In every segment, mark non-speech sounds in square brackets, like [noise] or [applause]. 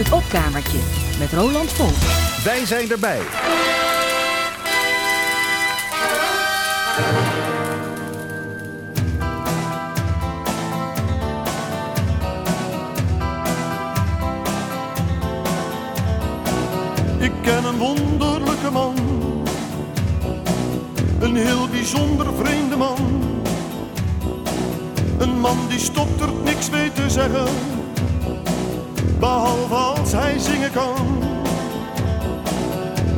Het opkamertje met Roland Vol. Wij zijn erbij. Ik ken een wonderlijke man, een heel bijzonder vreemde man. Een man die stottert, niks weet te zeggen, behalve als hij zingen kan.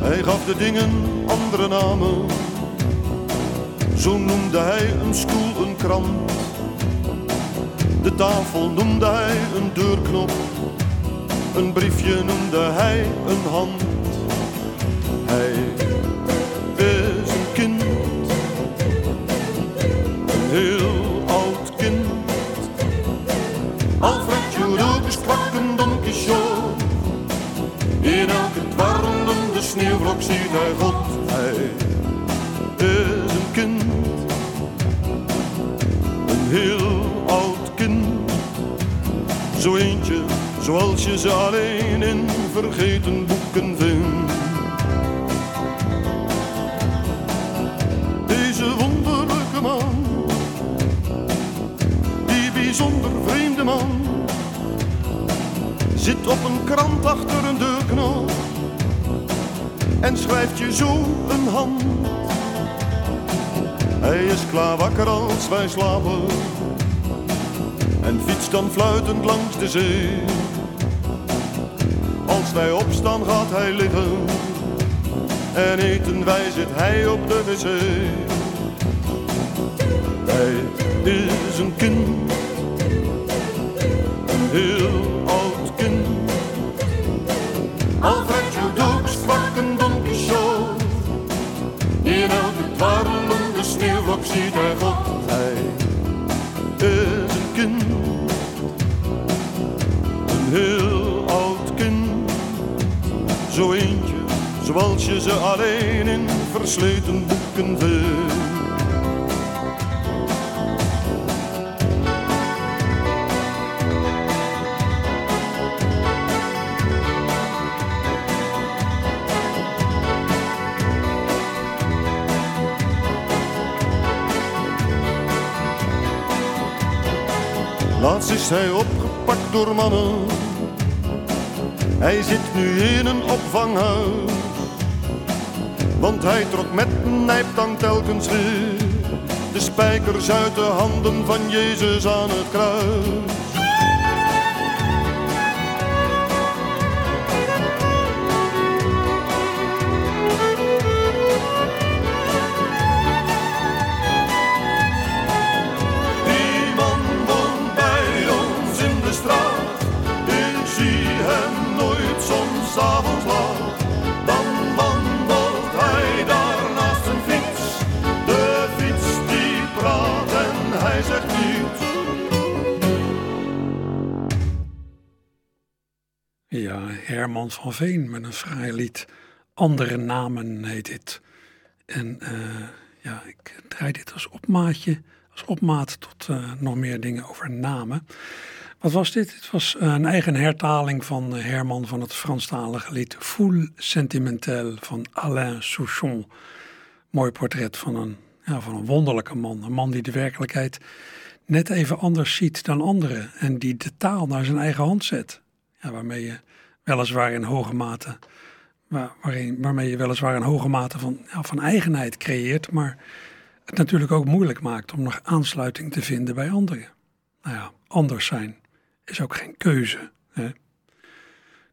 Hij gaf de dingen andere namen, zo noemde hij een stoel, een krant. De tafel noemde hij een deurknop, een briefje noemde hij een hand. Hij vergeten boeken vindt. Deze wonderlijke man, die bijzonder vreemde man, zit op een krant achter een deurknop en schrijft je zo een hand. Hij is klaar wakker als wij slapen en fietst dan fluitend langs de zee. Als wij opstaan gaat hij liggen en eten wij zit hij op de wc. Hij is een kind, een heel oud kind. Alfred Judux kwak een Don Quixote. In elke dwarrelende sneeuwvlok ziet hij God. Hij zoals je ze alleen in versleten boeken vindt. Laatst is hij opgepakt door mannen. Hij zit nu in een opvanghuis. Want hij trok met een nijptang telkens weer de spijkers uit de handen van Jezus aan het kruis. Herman van Veen met een fraai lied. Andere namen heet dit. En eh, ja, ik draai dit als opmaatje, als opmaat tot eh, nog meer dingen over namen. Wat was dit? Het was eh, een eigen hertaling van Herman van het Franstalige lied Foule Sentimentel van Alain Souchon. Mooi portret van een, ja, van een wonderlijke man. Een man die de werkelijkheid net even anders ziet dan anderen. En die de taal naar zijn eigen hand zet. Ja, waarmee je weliswaar in hoge mate, waar, waarin, waarmee je weliswaar een hoge mate van, ja, van eigenheid creëert, maar het natuurlijk ook moeilijk maakt om nog aansluiting te vinden bij anderen. Nou ja, anders zijn is ook geen keuze. Hè?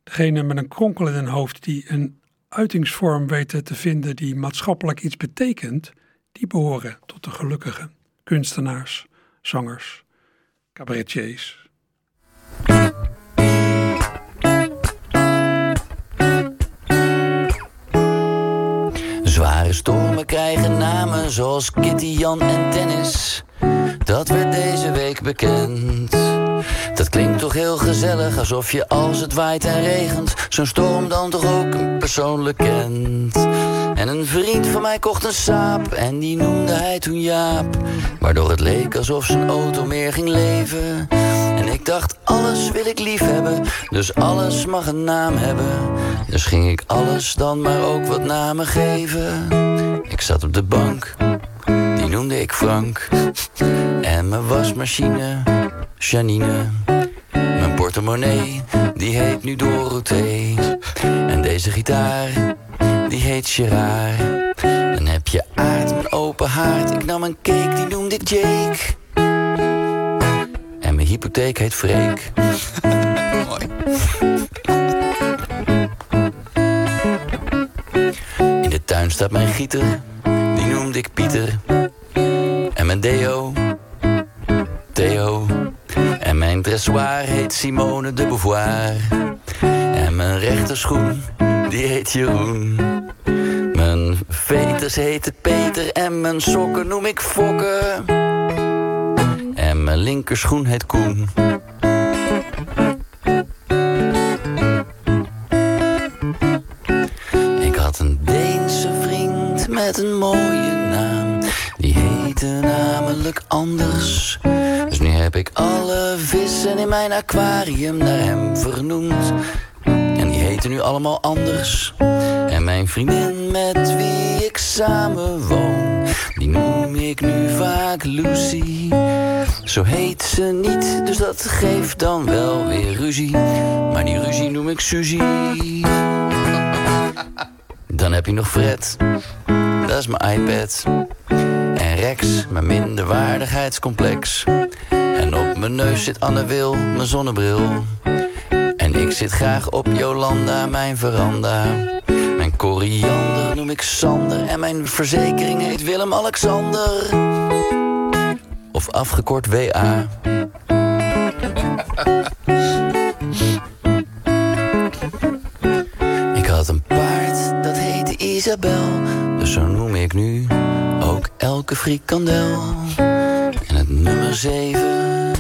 Degene met een kronkel in hun hoofd die een uitingsvorm weten te vinden die maatschappelijk iets betekent, die behoren tot de gelukkigen. Kunstenaars, zangers, cabaretiers. Zware stormen krijgen namen zoals Kitty, Jan en Dennis. Dat werd deze week bekend. Dat klinkt toch heel gezellig, alsof je als het waait en regent... zo'n storm dan toch ook een persoonlijk kent. En een vriend van mij kocht een saap en die noemde hij toen Jaap. Waardoor het leek alsof zijn auto meer ging leven. Ik dacht, alles wil ik lief hebben, dus alles mag een naam hebben. Dus ging ik alles dan maar ook wat namen geven. Ik zat op de bank, die noemde ik Frank. En mijn wasmachine, Janine. Mijn portemonnee, die heet nu Dorothee. En deze gitaar, die heet Gerard. Dan heb je aard, mijn open haard. Ik nam een cake, die noemde ik Jake. Hypotheek heet Freek. [laughs] Mooi. In de tuin staat mijn gieter, die noemde ik Pieter. En mijn deo, Theo. En mijn dressoir heet Simone de Beauvoir. En mijn rechterschoen, die heet Jeroen. Mijn veters heten Peter en mijn sokken noem ik Fokken. En mijn linkerschoen heet Koen. Ik had een Deense vriend met een mooie naam. Die heette namelijk anders. Dus nu heb ik alle vissen in mijn aquarium naar hem vernoemd. En die heten nu allemaal anders. En mijn vriendin met wie ik samen woon, noem ik nu vaak Lucy. Zo heet ze niet, dus dat geeft dan wel weer ruzie. Maar die ruzie noem ik Suzy. Dan heb je nog Fred, dat is mijn iPad. En Rex, mijn minderwaardigheidscomplex. En op mijn neus zit Anne Wil, mijn zonnebril. En ik zit graag op Jolanda, mijn veranda. Koriander noem ik Sander. En mijn verzekering heet Willem-Alexander. Of afgekort WA. [laughs] Ik had een paard, dat heette Isabel. Dus zo noem ik nu ook elke frikandel. En het nummer 7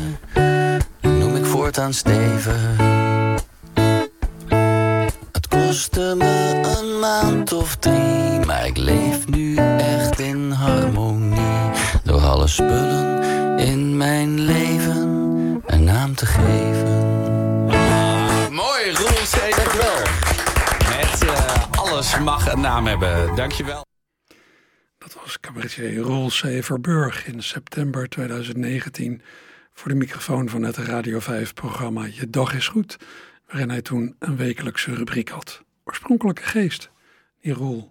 noem ik voortaan Steven. Het kostte me een maand of drie, maar ik leef nu echt in harmonie. Door alle spullen in mijn leven een naam te geven. Mooi, Roel C. Dankjewel. Met eh, alles mag een naam hebben. Dankjewel. Dat was cabaretier Roel C. Verburg in september 2019 voor de microfoon van het Radio 5-programma Je Dag is Goed, waarin hij toen een wekelijkse rubriek had. Oorspronkelijke geest, die Roel.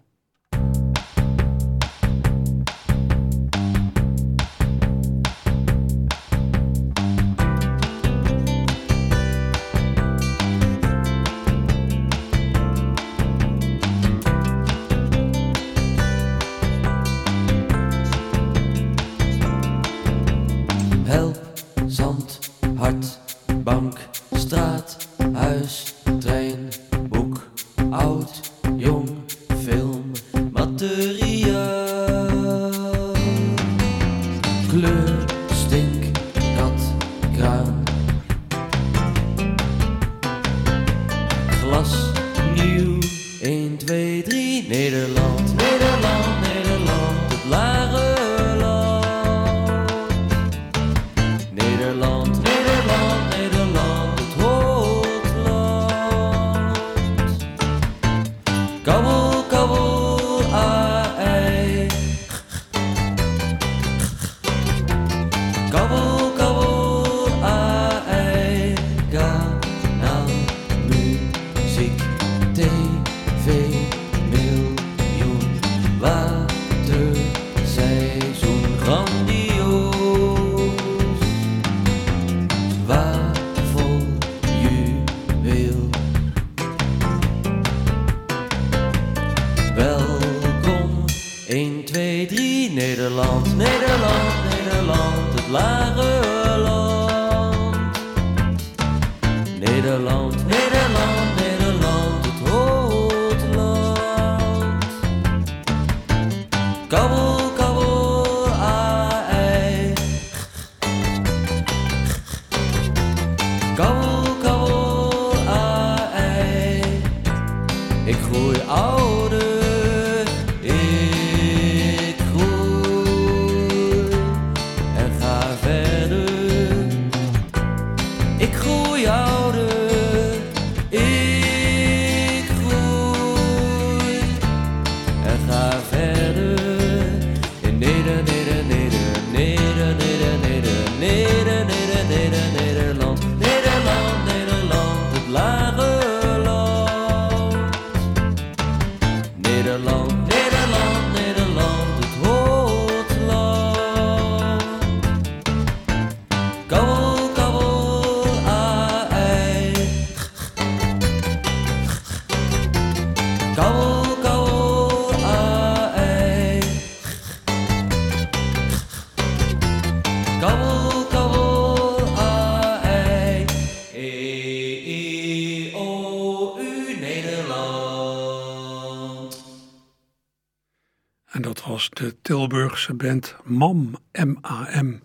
Band MAM, M-A-M,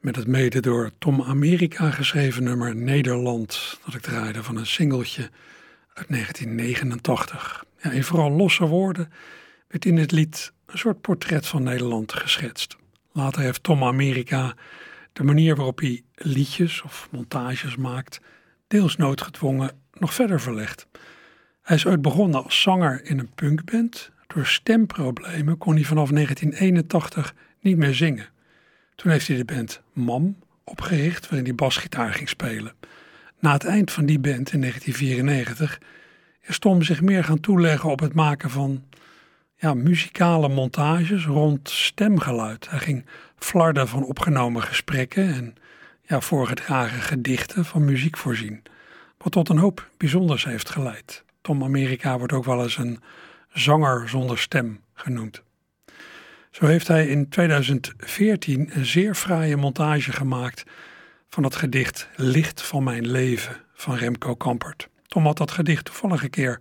met het mede door Tom Amerika geschreven nummer Nederland, dat ik draaide van een singeltje uit 1989. Ja, in vooral losse woorden werd in het lied een soort portret van Nederland geschetst. Later heeft Tom Amerika de manier waarop hij liedjes of montages maakt, deels noodgedwongen, nog verder verlegd. Hij is ooit begonnen als zanger in een punkband. Door stemproblemen kon hij vanaf 1981 niet meer zingen. Toen heeft hij de band MAM opgericht, waarin hij basgitaar ging spelen. Na het eind van die band in 1994 is Tom zich meer gaan toeleggen op het maken van ja, muzikale montages rond stemgeluid. Hij ging flarden van opgenomen gesprekken en ja, voorgedragen gedichten van muziek voorzien. Wat tot een hoop bijzonders heeft geleid. Tom Amerika wordt ook wel eens een zanger zonder stem genoemd. Zo heeft hij in 2014 een zeer fraaie montage gemaakt van het gedicht Licht van mijn leven van Remco Kampert. Tom had dat gedicht toevallig een keer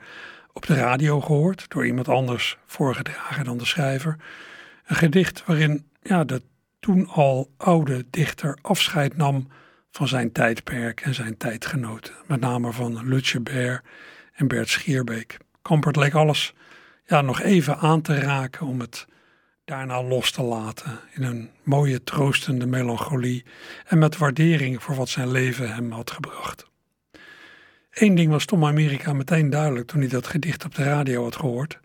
op de radio gehoord, door iemand anders voorgedragen dan de schrijver. Een gedicht waarin ja, de toen al oude dichter afscheid nam van zijn tijdperk en zijn tijdgenoten, met name van Lutje Baer en Bert Schierbeek. Kampert leek alles ja, nog even aan te raken om het daarna los te laten in een mooie troostende melancholie en met waardering voor wat zijn leven hem had gebracht. Eén ding was Tom Amerika meteen duidelijk toen hij dat gedicht op de radio had gehoord.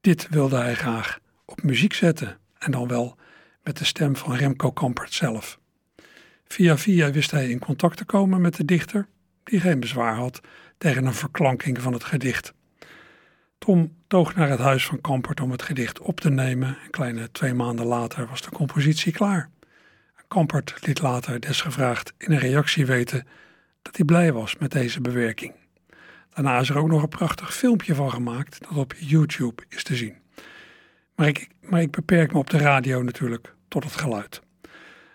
Dit wilde hij graag op muziek zetten en dan wel met de stem van Remco Kampert zelf. Via via wist hij in contact te komen met de dichter, die geen bezwaar had tegen een verklanking van het gedicht. Tom toog naar het huis van Kampert om het gedicht op te nemen. Een kleine twee maanden later was de compositie klaar. Kampert liet later desgevraagd in een reactie weten dat hij blij was met deze bewerking. Daarna is er ook nog een prachtig filmpje van gemaakt dat op YouTube is te zien. Maar ik, maar ik beperk me op de radio natuurlijk tot het geluid.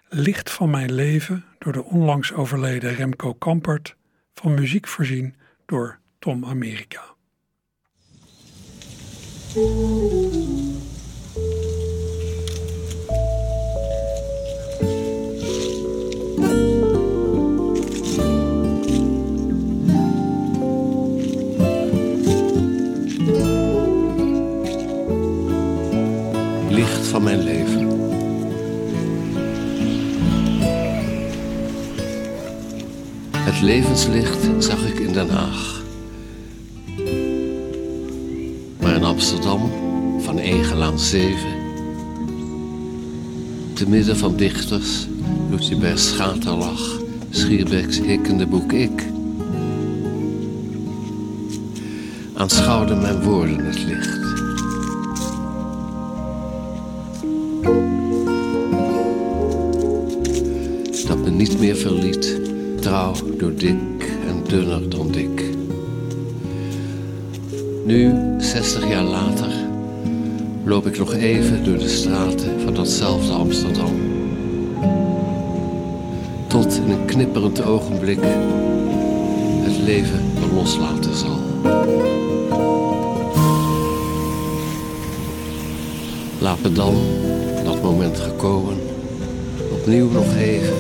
Licht van mijn leven door de onlangs overleden Remco Kampert, van muziek voorzien door Tom Amerika. Licht van mijn leven. Het levenslicht zag ik in Den Haag. Amsterdam, van Egelaan 7, te midden van dichters, Lucibert Schaterlach, Schierbecks hikkende boek Ik, aanschouwden mijn woorden het licht. Dat me niet meer verliet, trouw door dik en dunner dan dik. Nu, 60 jaar later, loop ik nog even door de straten van datzelfde Amsterdam. Tot in een knipperend ogenblik het leven me loslaten zal. Laat me dan, dat moment gekomen, opnieuw nog even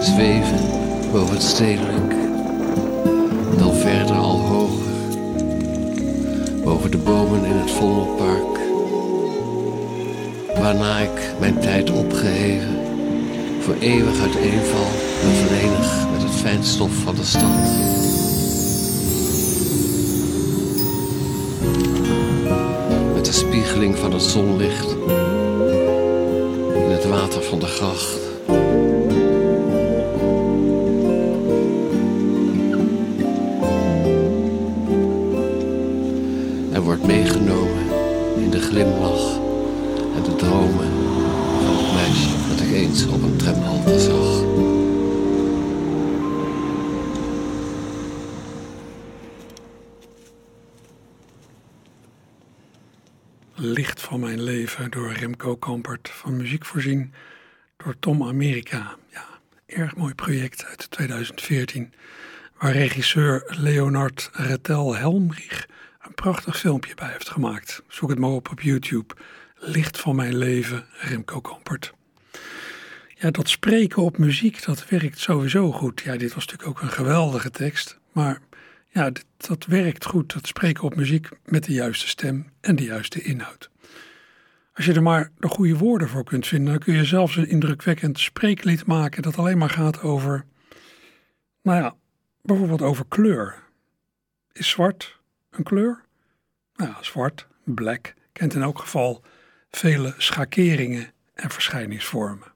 zweven boven het stedelijk, dan verder al boven de bomen in het Vondelpark, waarna ik mijn tijd opgeheven voor eeuwig uiteenval me verenig met het fijnstof van de stad. Met de spiegeling van het zonlicht in het water van de gracht. Van muziek voorzien door Tom Amerika. Ja, erg mooi project uit 2014, waar regisseur Leonard Retel Helmrich een prachtig filmpje bij heeft gemaakt. Zoek het maar op op YouTube. Licht van mijn leven, Remco Kampert. Ja, dat spreken op muziek, dat werkt sowieso goed. Ja, dit was natuurlijk ook een geweldige tekst. Maar ja, dat werkt goed, dat spreken op muziek met de juiste stem en de juiste inhoud. Als je er maar de goede woorden voor kunt vinden, dan kun je zelfs een indrukwekkend spreeklied maken dat alleen maar gaat over, nou ja, bijvoorbeeld over kleur. Is zwart een kleur? Nou ja, zwart, black, kent in elk geval vele schakeringen en verschijningsvormen.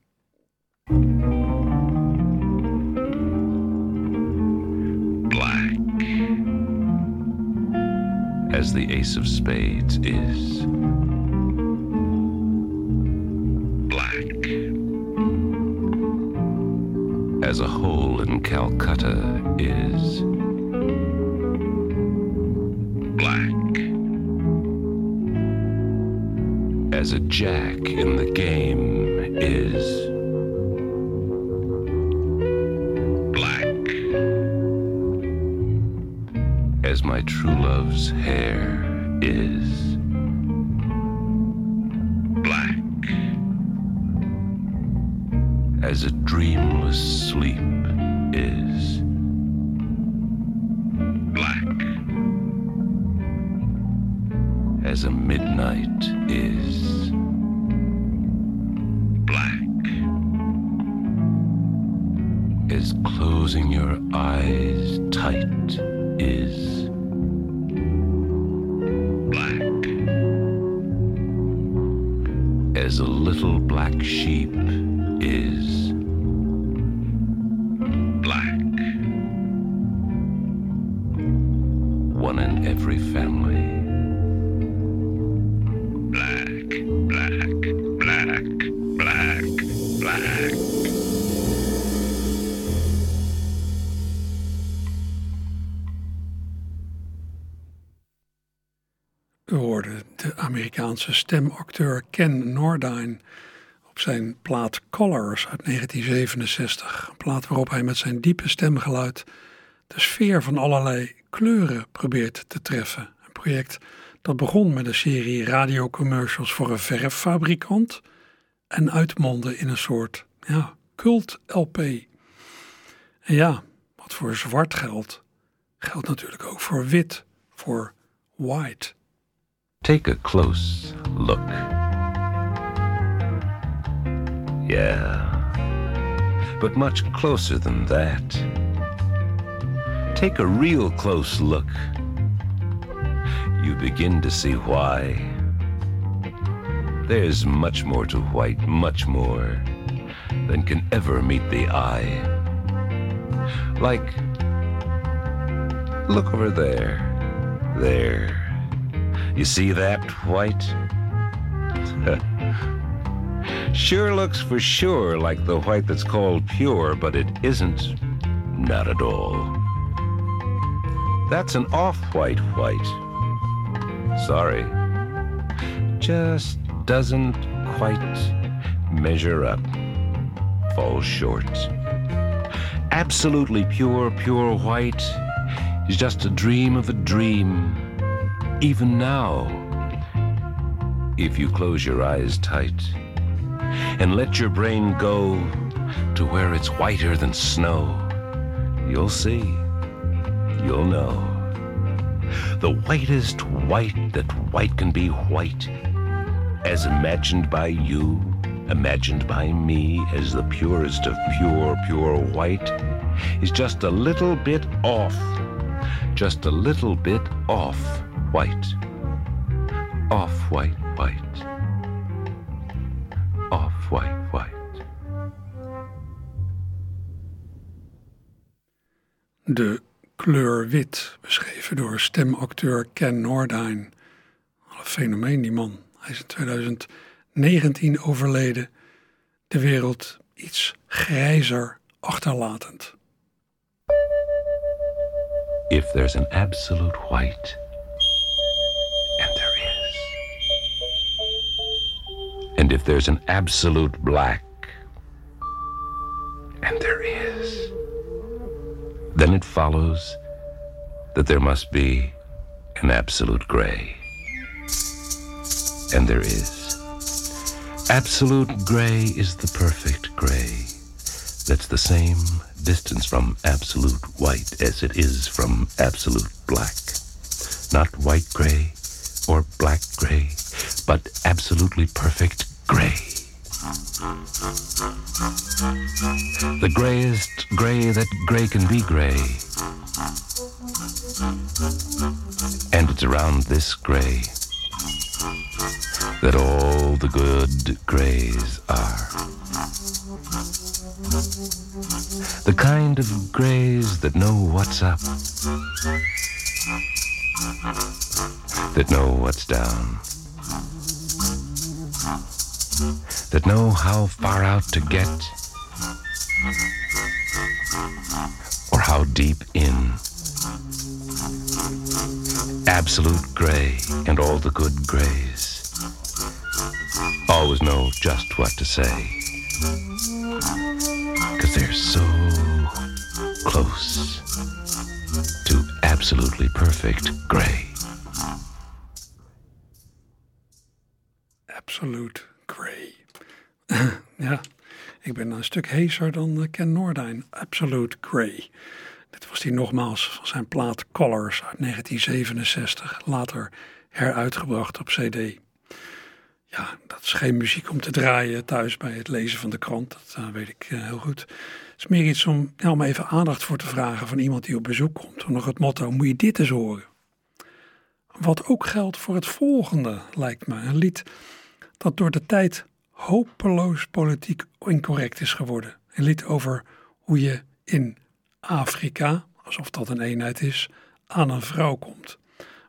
Black, as the ace of spades is. As a hole in Calcutta is. Black, as a jack in the game is. Black, as my true love's hair is. Black, as a dreamless sleep is. Black, as a midnight is. Black, as closing your eyes tight is. Black, as a little black sheep Stemacteur Ken Nordine op zijn plaat Colors uit 1967. Een plaat waarop hij met zijn diepe stemgeluid de sfeer van allerlei kleuren probeert te treffen. Een project dat begon met een serie radiocommercials voor een verffabrikant en uitmondde in een soort ja, cult-LP. En ja, wat voor zwart geldt, geldt natuurlijk ook voor wit, voor white. Take a close look. Yeah, but much closer than that. Take a real close look. You begin to see why. There's much more to white, much more than can ever meet the eye. Like, look over there, there. You see that white? [laughs] sure looks for sure like the white that's called pure, but it isn't. Not at all. That's an off white white. Sorry. Just doesn't quite measure up. Falls short. Absolutely pure, pure white is just a dream of a dream even now, if you close your eyes tight and let your brain go to where it's whiter than snow, you'll see, you'll know. The whitest white that white can be white, as imagined by you, imagined by me as the purest of pure, pure white, is just a little bit off, just a little bit off white. Off white, white. Off white, white. De kleur wit, beschreven door stemacteur Ken Nordine. Wat een fenomeen, die man. Hij is in 2019 overleden. De wereld iets grijzer achterlatend. If there's an absolute white, and if there's an absolute black, and there is, then it follows that there must be an absolute gray. And there is. Absolute gray is the perfect gray. That's the same distance from absolute white as it is from absolute black. Not white gray or black gray, but absolutely perfect gray. The greyest gray that gray can be gray. And it's around this gray that all the good grays are. The kind of grays that know what's up, that know what's down, that know how far out to get, or how deep in. Absolute gray and all the good grays always know just what to say. Because they're so close to absolutely perfect gray. Absolute Grey. [clears throat] ja, ik ben een stuk heeser dan eh, Ken Noordijn. Absolute Grey. Dit was die nogmaals van zijn plaat Colors uit 1967. Later heruitgebracht op cd. Ja, dat is geen muziek om te draaien thuis bij het lezen van de krant. Dat eh, weet ik eh, heel goed. Het is meer iets om, om even aandacht voor te vragen van iemand die op bezoek komt. Nog het motto, moet je dit eens horen? Wat ook geldt voor het volgende, lijkt me. Een lied dat door de tijd hopeloos politiek incorrect is geworden. Een lied over hoe je in Afrika, alsof dat een eenheid is, aan een vrouw komt.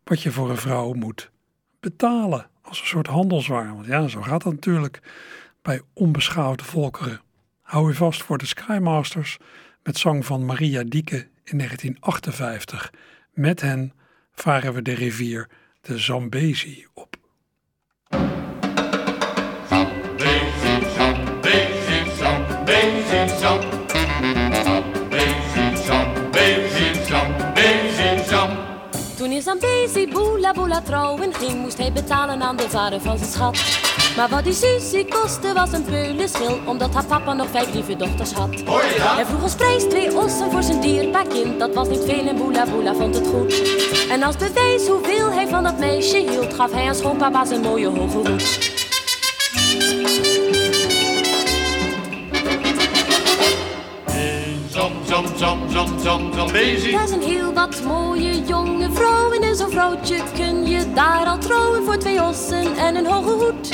Wat je voor een vrouw moet betalen als een soort handelswaar. Want ja, zo gaat dat natuurlijk bij onbeschaafde volkeren. Hou je vast voor de Skymasters met zang van Maria Dieke in 1958. Met hen varen we de rivier de Zambezi op. Toen in Zambezi boela boela trouwen ging, moest hij betalen aan de vader van zijn schat. Maar wat die Susie kostte was een peulenschil, omdat haar papa nog vijf lieve dochters had. Hij vroeg als prijs twee ossen voor zijn dierbaar kind, dat was niet veel en boela boela vond het goed. En als bewijs hoeveel hij van dat meisje hield, gaf hij aan schoonpapa zijn mooie hoge hoed. Zam, zam, zam, zam, zam, Zambezi. Zijn heel wat mooie jonge vrouwen en zo'n vrouwtje kun je daar al trouwen voor twee ossen en een hoge hoed.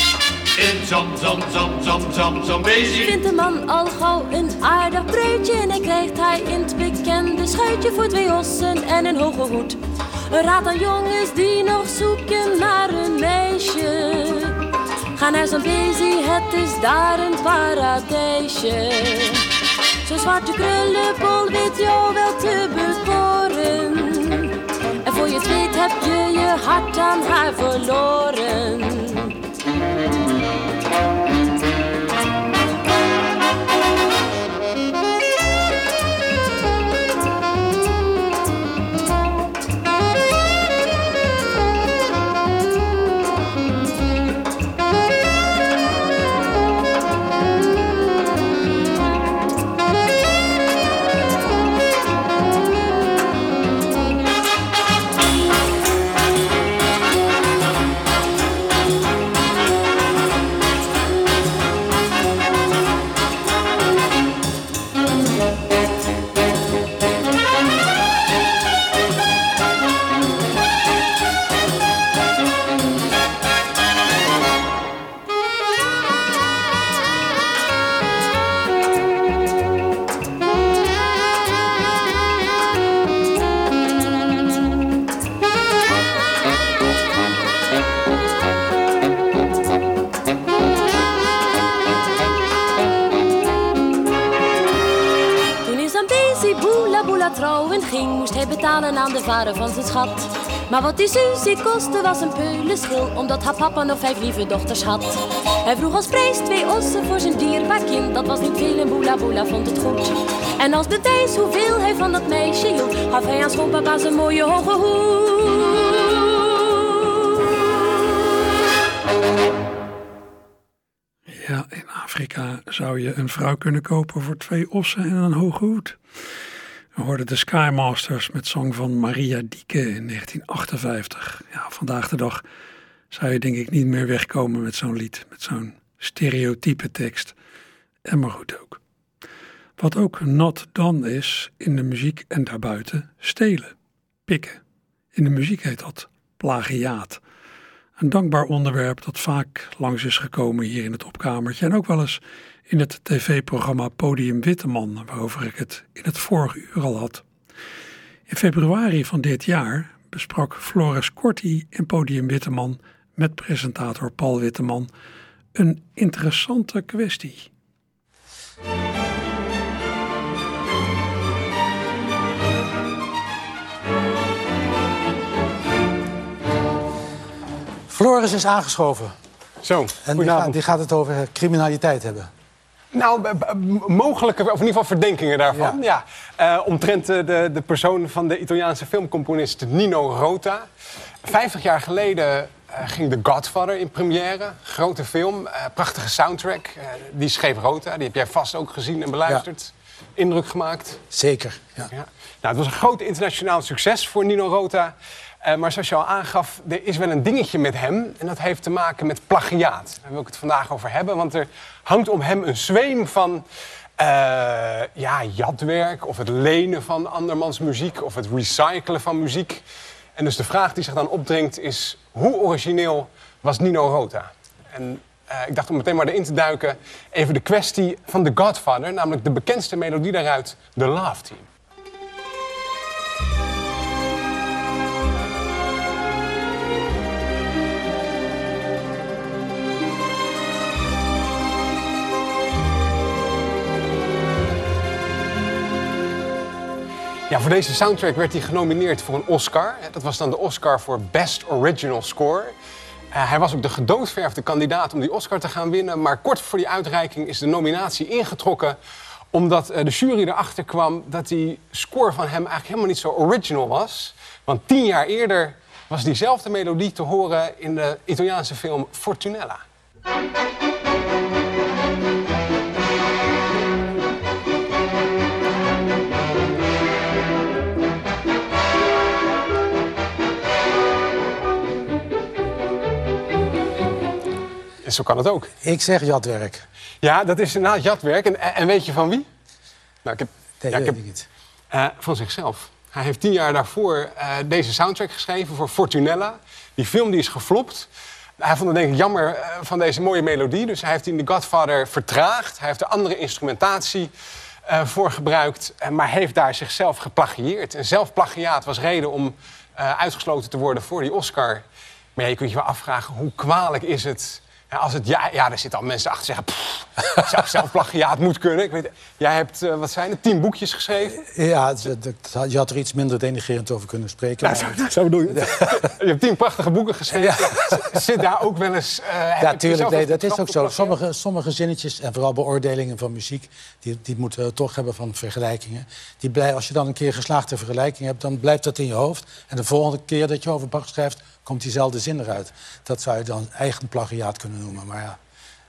In Zam, zam, zam, zam, zam, Zambezi. Vindt de man al gauw een aardig bruidje en dan krijgt hij in het bekende schuitje voor twee ossen en een hoge hoed. Een raad aan jongens die nog zoeken naar een meisje. Ga naar Zambezi, het is daar een paradijsje. Zo'n zwarte krullenbol weet jou wel te bekoren. En voor je het weet heb je je hart aan haar verloren. Betalen aan de vader van zijn schat. Maar wat die Susie kostte was een peulenschil, omdat haar papa nog vijf lieve dochters had. Hij vroeg als prijs twee ossen voor zijn dierbaar kind, dat was niet veel en boela boela vond het goed. En als bewijs hoeveel hij van dat meisje hield, gaf hij aan schoonpapa zijn mooie hoge hoed. Ja, in Afrika zou je een vrouw kunnen kopen voor twee ossen en een hoge hoed. We hoorden de Skymasters met zong van Maria Dieke in 1958. Ja, vandaag de dag zou je denk ik niet meer wegkomen met zo'n lied, met zo'n stereotype tekst. En maar goed ook. Wat ook not done is in de muziek en daarbuiten, stelen, pikken. In de muziek heet dat plagiaat. Een dankbaar onderwerp dat vaak langs is gekomen hier in het opkamertje en ook wel eens in het tv-programma Podium Witteman, waarover ik het in het vorige uur al had. In februari van dit jaar besprak Floris Corti in Podium Witteman met presentator Paul Witteman een interessante kwestie. Floris is aangeschoven. Zo, En die gaat, goedenavond. die gaat het over criminaliteit hebben. Nou, mogelijke, of in ieder geval verdenkingen daarvan. Ja. Eh, omtrent eh, de, de persoon van de Italiaanse filmcomponist Nino Rota. Vijftig jaar geleden eh, ging The Godfather in première. Grote film, prachtige soundtrack. Die schreef Rota, die heb jij vast ook gezien en beluisterd. Indruk gemaakt. Zeker, ja. Ja. Nou, het was een groot internationaal succes voor Nino Rota. Eh, maar zoals je al aangaf, er is wel een dingetje met hem. En dat heeft te maken met plagiaat. Daar wil ik het vandaag over hebben. Want er hangt om hem een zweem van eh, ja, jatwerk... of het lenen van andermans muziek... of het recyclen van muziek. En dus de vraag die zich dan opdringt is... hoe origineel was Nino Rota? En eh, ik dacht om meteen maar erin te duiken... even de kwestie van The Godfather... namelijk de bekendste melodie daaruit, The Love Team. Ja, voor deze soundtrack werd hij genomineerd voor een Oscar. Dat was dan de Oscar voor Best Original Score. Eh, hij was ook de gedoodverfde kandidaat om die Oscar te gaan winnen. Maar kort voor die uitreiking is de nominatie ingetrokken. Omdat eh, de jury erachter kwam dat die score van hem eigenlijk helemaal niet zo original was. Want tien jaar eerder was diezelfde melodie te horen in de Italiaanse film Fortunella. Zo kan het ook. Ik zeg jatwerk. Ja, dat is inderdaad jatwerk. En, en weet je van wie? Nou, ik heb, Nee, ja, ik heb ik niet. eh, van zichzelf. Hij heeft tien jaar daarvoor eh, deze soundtrack geschreven voor Fortunella. Die film die is geflopt. Hij vond het denk ik jammer eh, van deze mooie melodie. Dus hij heeft die in The Godfather vertraagd. Hij heeft er andere instrumentatie voor gebruikt. maar heeft daar zichzelf geplagieerd. En zelf plagiaat was reden om uitgesloten te worden voor die Oscar. Maar ja, je kunt je wel afvragen, hoe kwalijk is het... Ja, als het ja, ja, er zitten al mensen achter zeggen... "Pff, zou [laughs] zelf plagiaat moet kunnen. Ik weet, jij hebt, eh, wat zijn het, tien boekjes geschreven? Ja, je had er iets minder denigrerend over kunnen spreken. Nou, maar- zo, bedoel je het. [laughs] Je hebt tien prachtige boeken geschreven. Zit daar ook wel eens... heb Ja, tuurlijk, zelf nee, dat is ook zo. Sommige, sommige zinnetjes en vooral beoordelingen van muziek... die, die moeten we toch hebben van vergelijkingen. Die blij, als je dan een keer geslaagde vergelijking hebt... dan blijft dat in je hoofd. En de volgende keer dat je over Bach schrijft... komt diezelfde zin eruit. Dat zou je dan eigen plagiaat kunnen noemen. Maar ja,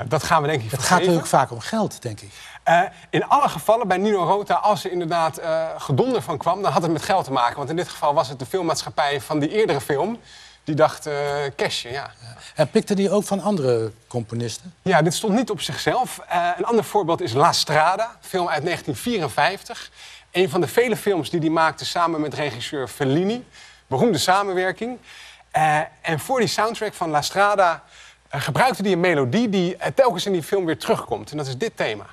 Dat gaan we denk ik het gaat natuurlijk vaak om geld, denk ik. Eh, in alle gevallen bij Nino Rota, als er inderdaad eh, gedonder van kwam... dan had het met geld te maken. Want in dit geval was het de filmmaatschappij van die eerdere film... die dacht, eh cashje, ja. En pikte die ook van andere componisten? Ja, dit stond niet op zichzelf. Een ander voorbeeld is La Strada, film uit 1954. Een van de vele films die hij maakte samen met regisseur Fellini. Beroemde samenwerking. Eh, en voor die soundtrack van La Strada eh, gebruikte hij een melodie... die eh, telkens in die film weer terugkomt. En dat is dit thema.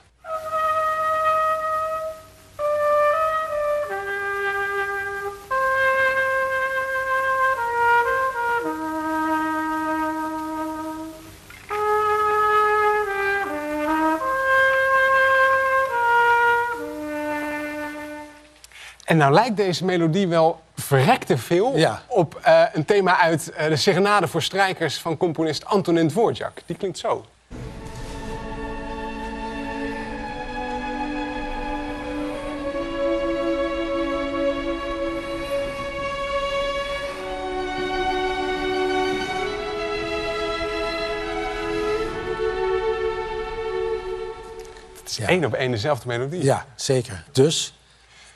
En nou lijkt deze melodie wel verrekte veel op eh, een thema uit eh, de Serenade voor Strijkers van componist Antonin Dvorak. Die klinkt zo. Het is één op één dezelfde melodie. Ja, zeker. Dus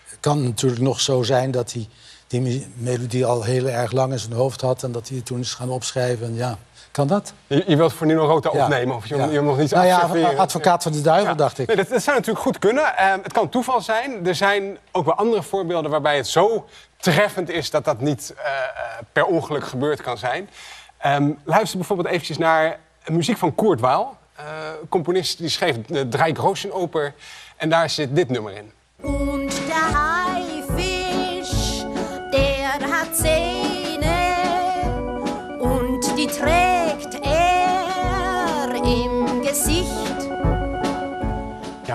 het kan natuurlijk nog zo zijn dat hij die me- melodie al heel erg lang in zijn hoofd had... en dat hij het toen is gaan opschrijven. En ja, kan dat? Je, je wilt voor Nino Rota Ja. opnemen of je, Ja. je wil nog niet Nou ja, advocaat van de duivel, Ja. dacht ik. Nee, dat, dat zou natuurlijk goed kunnen. Ehm, het kan toeval zijn. Er zijn ook wel andere voorbeelden waarbij het zo treffend is dat dat niet eh, eh, per ongeluk gebeurd kan zijn. Ehm, luister bijvoorbeeld eventjes naar muziek van Kurt Weill. Eh, componist die schreef de Drei Groschenoper. En daar zit dit nummer in.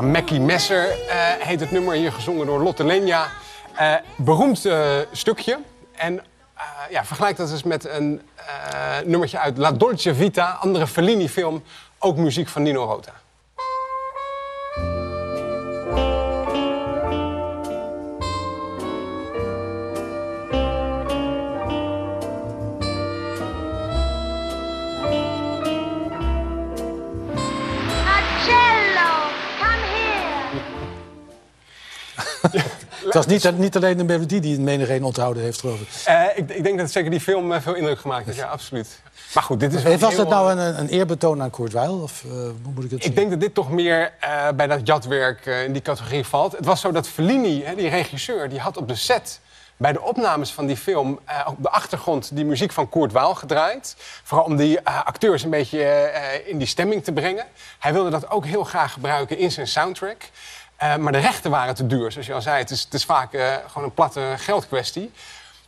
Mackie Messer eh, heet het nummer, hier gezongen door Lotte Lenya. Eh, beroemd eh, stukje. En ja, vergelijk dat eens met een nummertje uit La Dolce Vita, andere Fellini-film. Ook muziek van Nino Rota. Het was niet, niet alleen de melodie die menigeen onthouden heeft, geloof ik. Eh, ik, ik denk dat zeker die film eh, veel indruk gemaakt heeft. Ja, absoluut. Maar goed, dit is wel Hey, was dat nou eh, een, een eerbetoon aan Kurt Weill? Of eh, hoe moet ik het zien? Ik denk dat dit toch meer eh, bij dat jatwerk eh, in die categorie valt. Het was zo dat Fellini, hè, die regisseur, die had op de set bij de opnames van die film eh, op de achtergrond die muziek van Kurt Weill gedraaid. Vooral om die eh, acteurs een beetje eh, in die stemming te brengen. Hij wilde dat ook heel graag gebruiken in zijn soundtrack. Eh, maar de rechten waren te duur. Zoals je al zei, het is, het is vaak eh, gewoon een platte geldkwestie.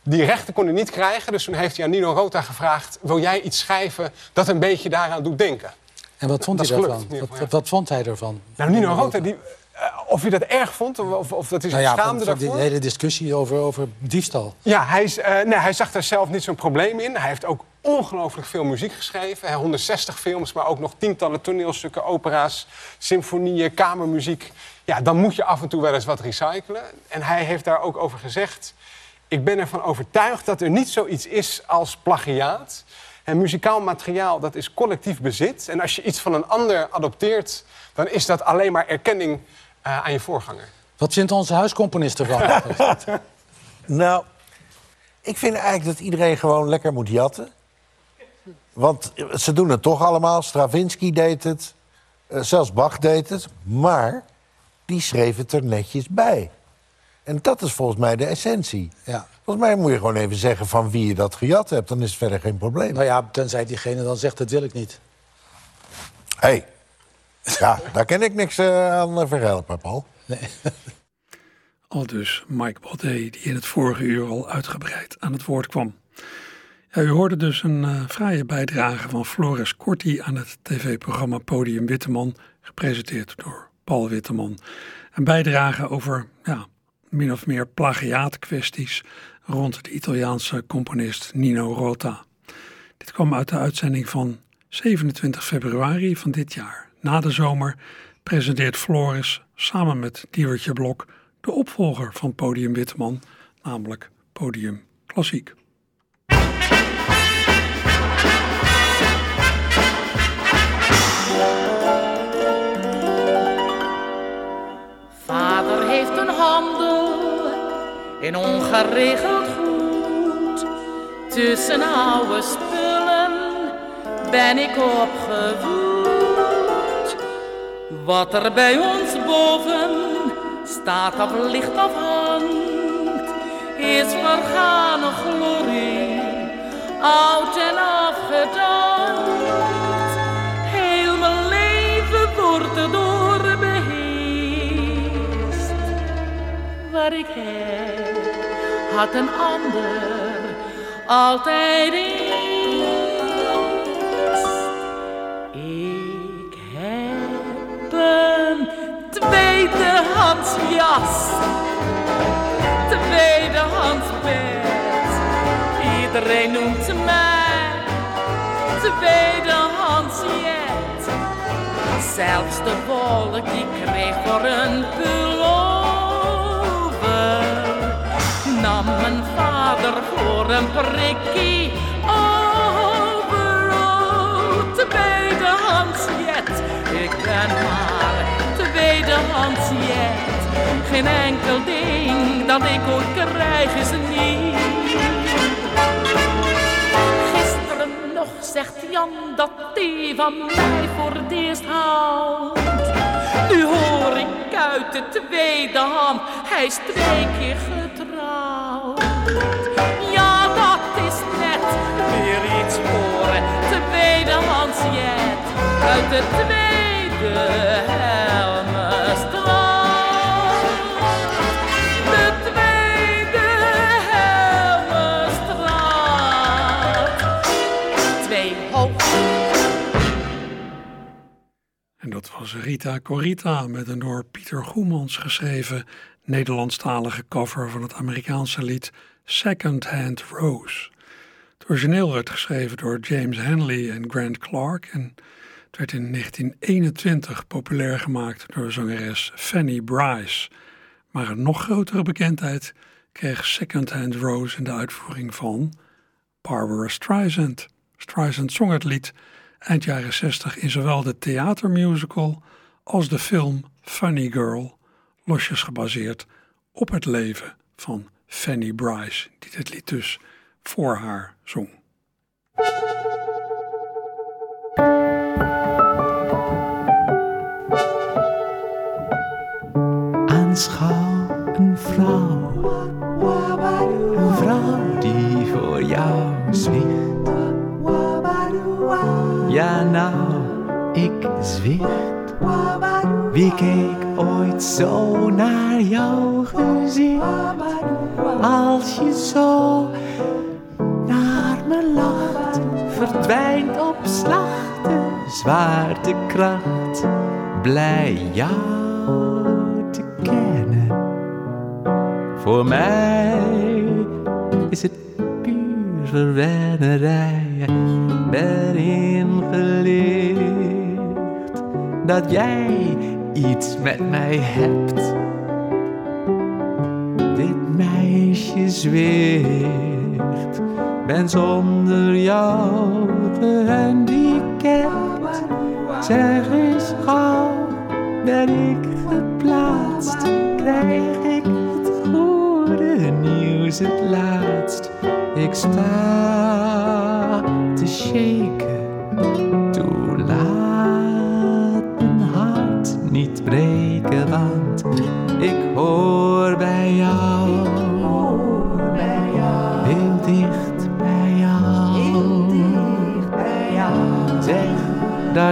Die rechten kon hij niet krijgen, dus toen heeft hij aan Nino Rota gevraagd... wil jij iets schrijven dat een beetje daaraan doet denken? En wat vond Dat hij is daarvan? Wat, wat, vond hij ervan? Nou, Nino Rota, die, eh, of hij dat erg vond of, of, dat hij zich Nou ja, van, schaamde van die daarvoor... hele discussie over, over diefstal. Ja, hij, is, nee, hij zag daar zelf niet zo'n probleem in. Hij heeft ook ongelooflijk veel muziek geschreven. Hè, 160 films, maar ook nog tientallen toneelstukken, opera's, symfonieën, kamermuziek. Ja, dan moet je af en toe wel eens wat recyclen. En hij heeft daar ook over gezegd... ik ben ervan overtuigd dat er niet zoiets is als plagiaat. En muzikaal materiaal, dat is collectief bezit. En als je iets van een ander adopteert... dan is dat alleen maar erkenning eh, aan je voorganger. Wat vindt onze huiscomponist ervan? [laughs] Nou, ik vind eigenlijk dat iedereen gewoon lekker moet jatten. Want ze doen het toch allemaal. Stravinsky deed het. eh, zelfs Bach deed het. Maar die schreef het er netjes bij. En dat is volgens mij de essentie. Ja. Volgens mij moet je gewoon even zeggen van wie je dat gejat hebt. Dan is het verder geen probleem. nou ja, tenzij diegene dan zegt, dat wil ik niet. Hé, hey. ja, daar ken ik niks eh, aan uh, verhelpen, Paul. Nee. [laughs] Al dus Mike Baudet, die in het vorige uur al uitgebreid aan het woord kwam. Ja, u hoorde dus een uh, fraaie bijdrage van Floris Corti aan het tv-programma Podium Witteman, gepresenteerd door Paul Witteman. Een bijdrage over ja, min of meer plagiaatkwesties rond de Italiaanse componist Nino Rota. Dit kwam uit de uitzending van 27 februari van dit jaar. Na de zomer presenteert Floris samen met Diewertje Blok de opvolger van Podium Witteman, namelijk Podium Klassiek. In ongeregeld goed. Tussen oude spullen ben ik opgevoed. Wat er bij ons boven staat of ligt of is vergane glorie, oud en afgedankt. Ik heb, had een ander altijd eerst. Ik heb een tweedehands jas, tweedehands. Iedereen noemt mij tweedehands jet. Zelfs de wolk die kreeg voor een pullover. Nam mijn vader voor een prikkie over. Oh, tweedehands jet. Ik ben maar tweedehands jet. Geen enkel ding dat ik ooit krijg is niet. Gisteren nog zegt Jan dat hij van mij voor het eerst houdt. Nu hoor ik uit de tweede hand, hij is twee keer Ja, dat is net weer iets voor tweedehands jet uit de tweede Helmestraat. De tweede Helmestraat. Twee hoog. En dat was Rita Corita met een door Pieter Goemans geschreven Nederlandstalige cover van het Amerikaanse lied Second Hand Rose. Het origineel werd geschreven door James Henley en Grant Clark en het werd in 1921 populair gemaakt door zangeres Fanny Bryce. Maar een nog grotere bekendheid kreeg Second Hand Rose in de uitvoering van Barbara Streisand. Streisand zong het lied eind jaren 60 in zowel de theatermusical als de film Funny Girl, losjes gebaseerd op het leven van Fanny Bryce, die dit lied dus voor haar zong. Aanschouw een vrouw, een vrouw die voor jou zwicht. Ja, nou, ik zwicht. Wie keek ooit zo naar jouw gezicht? Als je zo naar me lacht, verdwijnt op slag de zwaartekracht. Blij jou te kennen. Voor mij is het puur verwennerij. Ben ingelicht dat jij iets met mij hebt. Dit meisje zweert, ben zonder jou gehandicapt. Zeg eens gauw, ben ik geplaatst? Krijg ik het goede nieuws het laatst? Ik sta te shaken,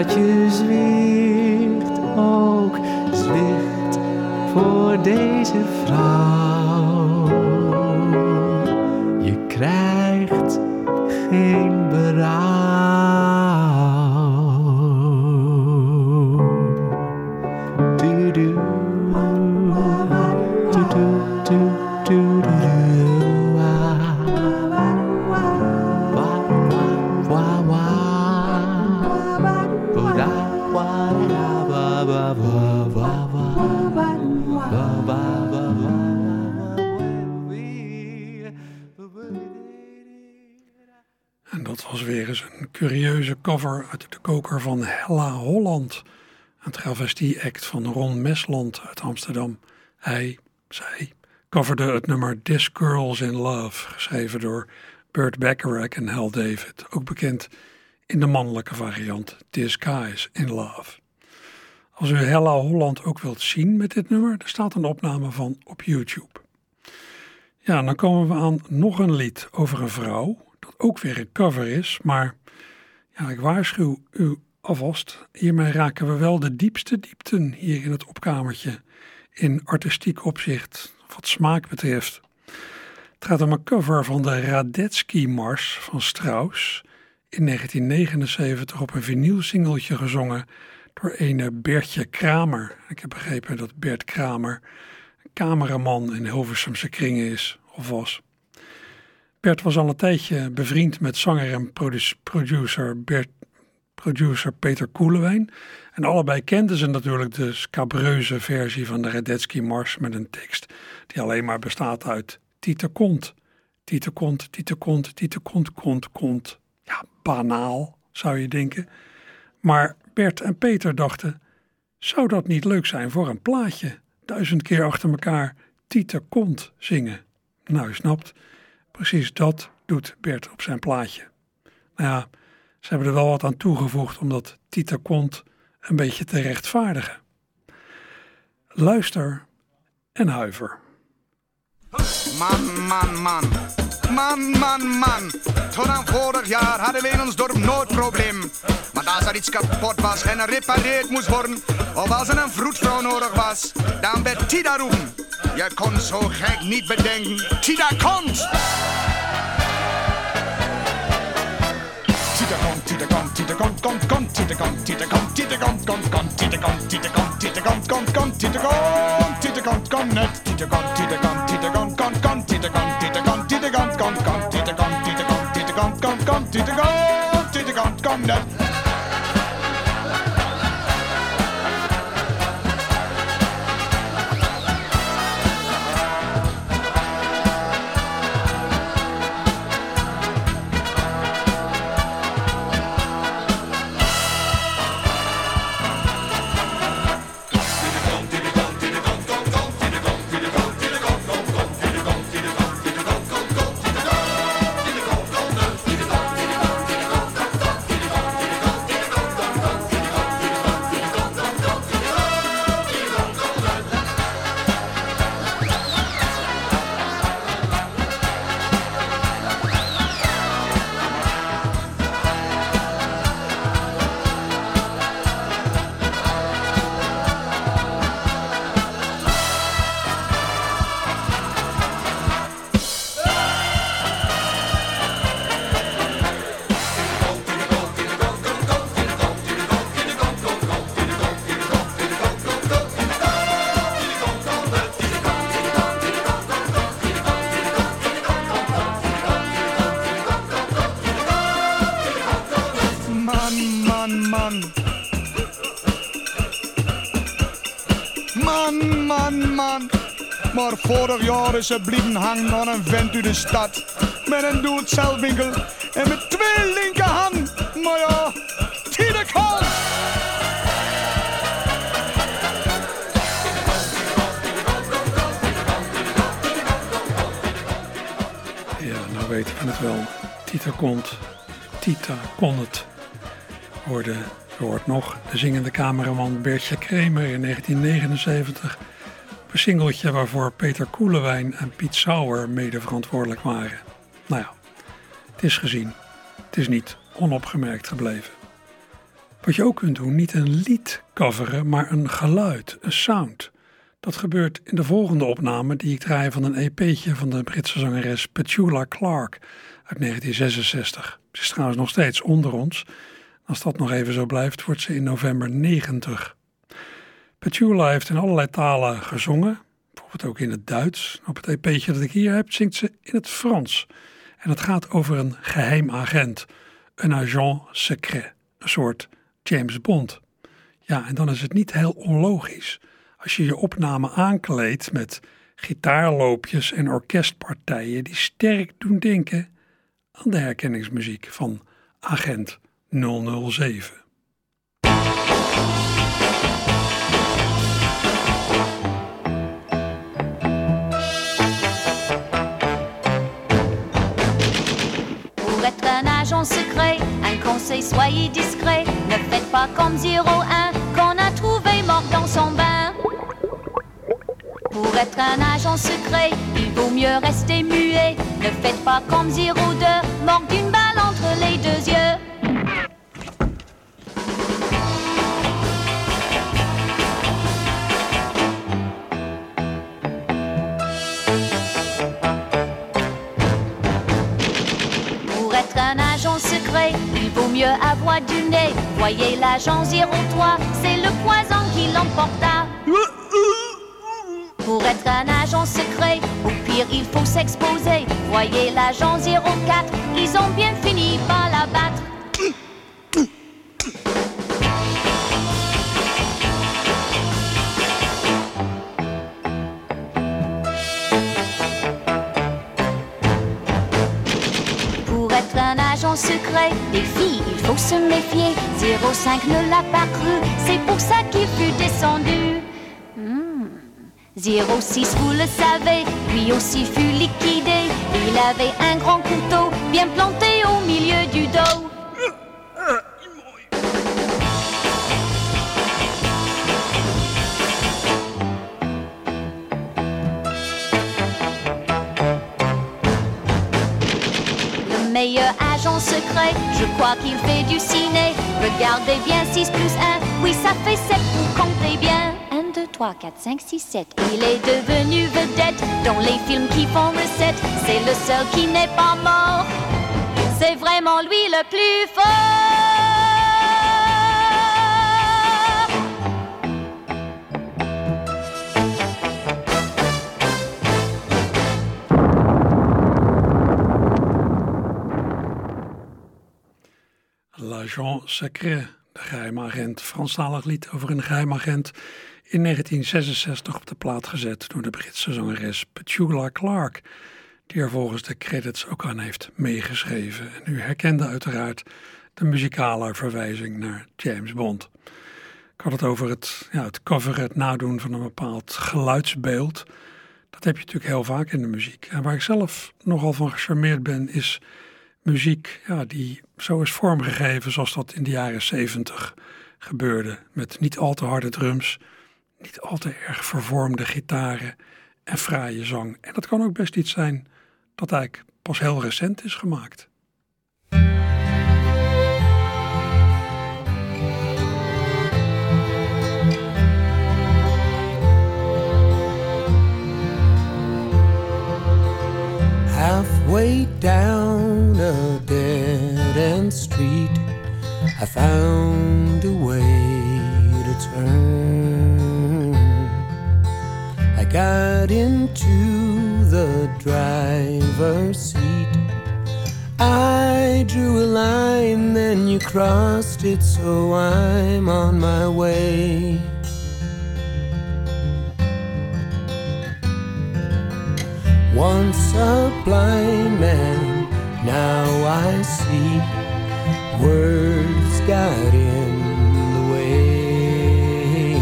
dat je zwicht, ook zwicht voor deze cover uit de koker van Hella Holland. Een travestie-act van Ron Mesland uit Amsterdam. Hij, zij, coverde het nummer This Girl's in Love, geschreven door Burt Bacharach en Hal David. Ook bekend in de mannelijke variant This Guy's in Love. Als u Hella Holland ook wilt zien met dit nummer, er staat een opname van op YouTube. Ja, dan komen we aan nog een lied over een vrouw, dat ook weer een cover is, maar ja, ik waarschuw u alvast, hiermee raken we wel de diepste diepten hier in het opkamertje, in artistiek opzicht, wat smaak betreft. Het gaat om een cover van de Radetzky-mars van Strauss, in 1979 op een vinylsingeltje gezongen door ene Bertje Kramer. Ik heb begrepen dat Bert Kramer een cameraman in Hilversumse kringen is, of was. Bert was al een tijdje bevriend met zanger en produ- producer, Bert, producer Peter Koelewijn. En allebei kenden ze natuurlijk de scabreuze versie van de Radetzky Mars met een tekst die alleen maar bestaat uit Tieter kont. Tieter kont, Tieter kont, Tieter kont, kont, kont. Ja, banaal, zou je denken. Maar Bert en Peter dachten, Zou dat niet leuk zijn voor een plaatje? Duizend keer achter elkaar Tita Kont zingen. Nou, je snapt, precies dat doet Bert op zijn plaatje. Nou ja, ze hebben er wel wat aan toegevoegd om dat Tita Kont een beetje te rechtvaardigen. Luister en huiver. Man, man, man. Man, man, man. Tot aan vorig jaar hadden we in ons dorp nooit probleem. Maar als er iets kapot was en gerepareerd moest worden, of als er een vroedvrouw nodig was, dan werd Tida roepen. Je kon zo gek niet bedenken. Komt! Tida komt, Tida komt, Tida komt, komt, komt, Tida komt, Tida komt, Tida komt, komt, komt, Tida komt, Tida komt, Tida komt, komt, komt, Tida komt, Tida komt, komt net, Tida komt, Tida komt, Tida komt, komt, komt, Man, man, man. Man, man, man. Maar vorig jaar is ze blijven hangen aan een vent uit de stad. Met een doe-het-zelf-winkel en met twee linkerhanden. Maar ja, Tide komt! Ja, nou weten we het wel. Tita komt. Tita kon het. Hoorde, hoort nog, de zingende cameraman Bertje Kremer in 1979. Een singeltje waarvoor Peter Koelewijn en Piet Sauer mede verantwoordelijk waren. Nou ja, het is gezien. Het is niet onopgemerkt gebleven. Wat je ook kunt doen, niet een lied coveren, maar een geluid, een sound. Dat gebeurt in de volgende opname die ik draai van een EP'tje van de Britse zangeres Petula Clark uit 1966. Ze is trouwens nog steeds onder ons. Als dat nog even zo blijft, wordt ze in november 90. Petula heeft in allerlei talen gezongen, bijvoorbeeld ook in het Duits. Op het EP'tje dat ik hier heb, zingt ze in het Frans. En het gaat over een geheim agent, een agent secret, een soort James Bond. Ja, en dan is het niet heel onlogisch als je je opname aankleedt met gitaarloopjes en orkestpartijen die sterk doen denken aan de herkenningsmuziek van Agent 007. Pour être un agent secret, un conseil, soyez discret. Ne faites pas comme 01 qu'on a trouvé mort dans son bain. Pour être un agent secret, il vaut mieux rester muet. Ne faites pas comme 02, mort d'une balle entre les deux yeux. Voyez l'agent 03, c'est le poison qui l'emporta. Pour être un agent secret, au pire il faut s'exposer. Voyez l'agent 04, ils ont bien fini par l'abattre. Pour être un agent secret. Des filles, il faut se méfier. 05 ne l'a pas cru, c'est pour ça qu'il fut descendu. Hmm. 06, vous le savez, lui aussi fut liquidé. Il avait un grand couteau bien planté au milieu meilleur agent secret, je crois qu'il fait du ciné. Regardez bien 6 plus 1, oui ça fait 7, vous comptez bien. 1, 2, 3, 4, 5, 6, 7. Il est devenu vedette dans les films qui font recette. C'est le seul qui n'est pas mort. C'est vraiment lui le plus fort. L'agent secret, de geheime agent. Franstalig lied over een geheim agent. In 1966 op de plaat gezet door de Britse zangeres Petula Clark. Die er volgens de credits ook aan heeft meegeschreven. En u herkende uiteraard de muzikale verwijzing naar James Bond. Ik had het over het, ja, het het nadoen van een bepaald geluidsbeeld. Dat heb je natuurlijk heel vaak in de muziek. En waar ik zelf nogal van gecharmeerd ben, is muziek ja, die zo is vormgegeven zoals dat in de jaren 70 gebeurde. Met niet al te harde drums, niet al te erg vervormde gitaren en fraaie zang. En dat kan ook best iets zijn dat eigenlijk pas heel recent is gemaakt. Halfway down a dead end street, I found a way to turn. I got into the driver's seat. I drew a line, then you crossed it, so I'm on my way. Once a blind man, now I see words got in the way.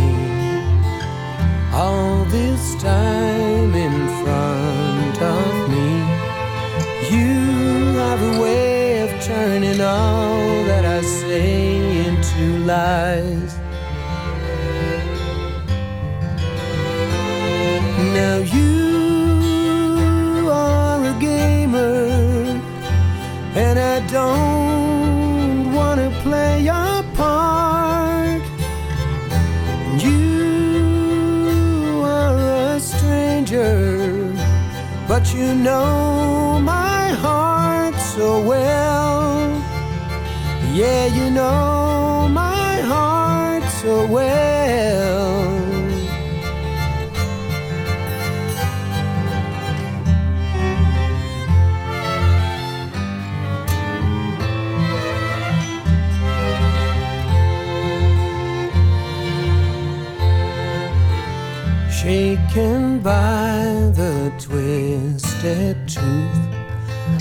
All this time in front of me, you have a way of turning all that I say into lies. You know my heart so well. Yeah, you know my heart so well. Twisted truth,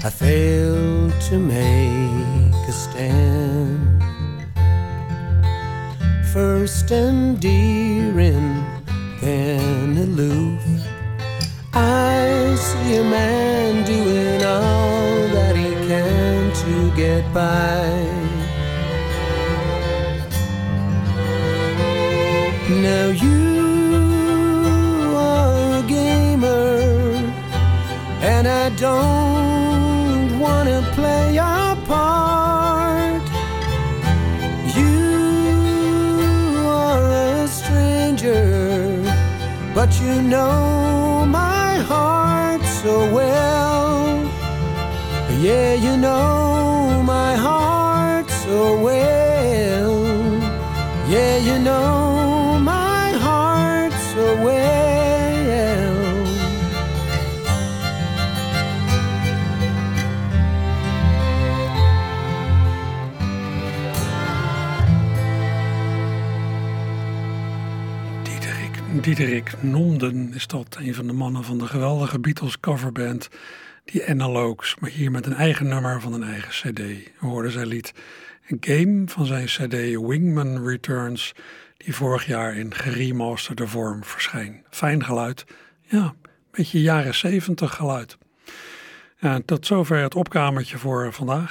I failed to make a stand. First endearing, then aloof. I see a man doing all that he can to get by. Don't Diederik Nomden is dat, een van de mannen van de geweldige Beatles coverband, die Analogues, maar hier met een eigen nummer van een eigen cd. We hoorden zijn lied een game van zijn cd Wingman Returns, die vorig jaar in geremasterde vorm verscheen. Fijn geluid, ja, beetje jaren 70 geluid. Tot zover het opkamertje voor vandaag.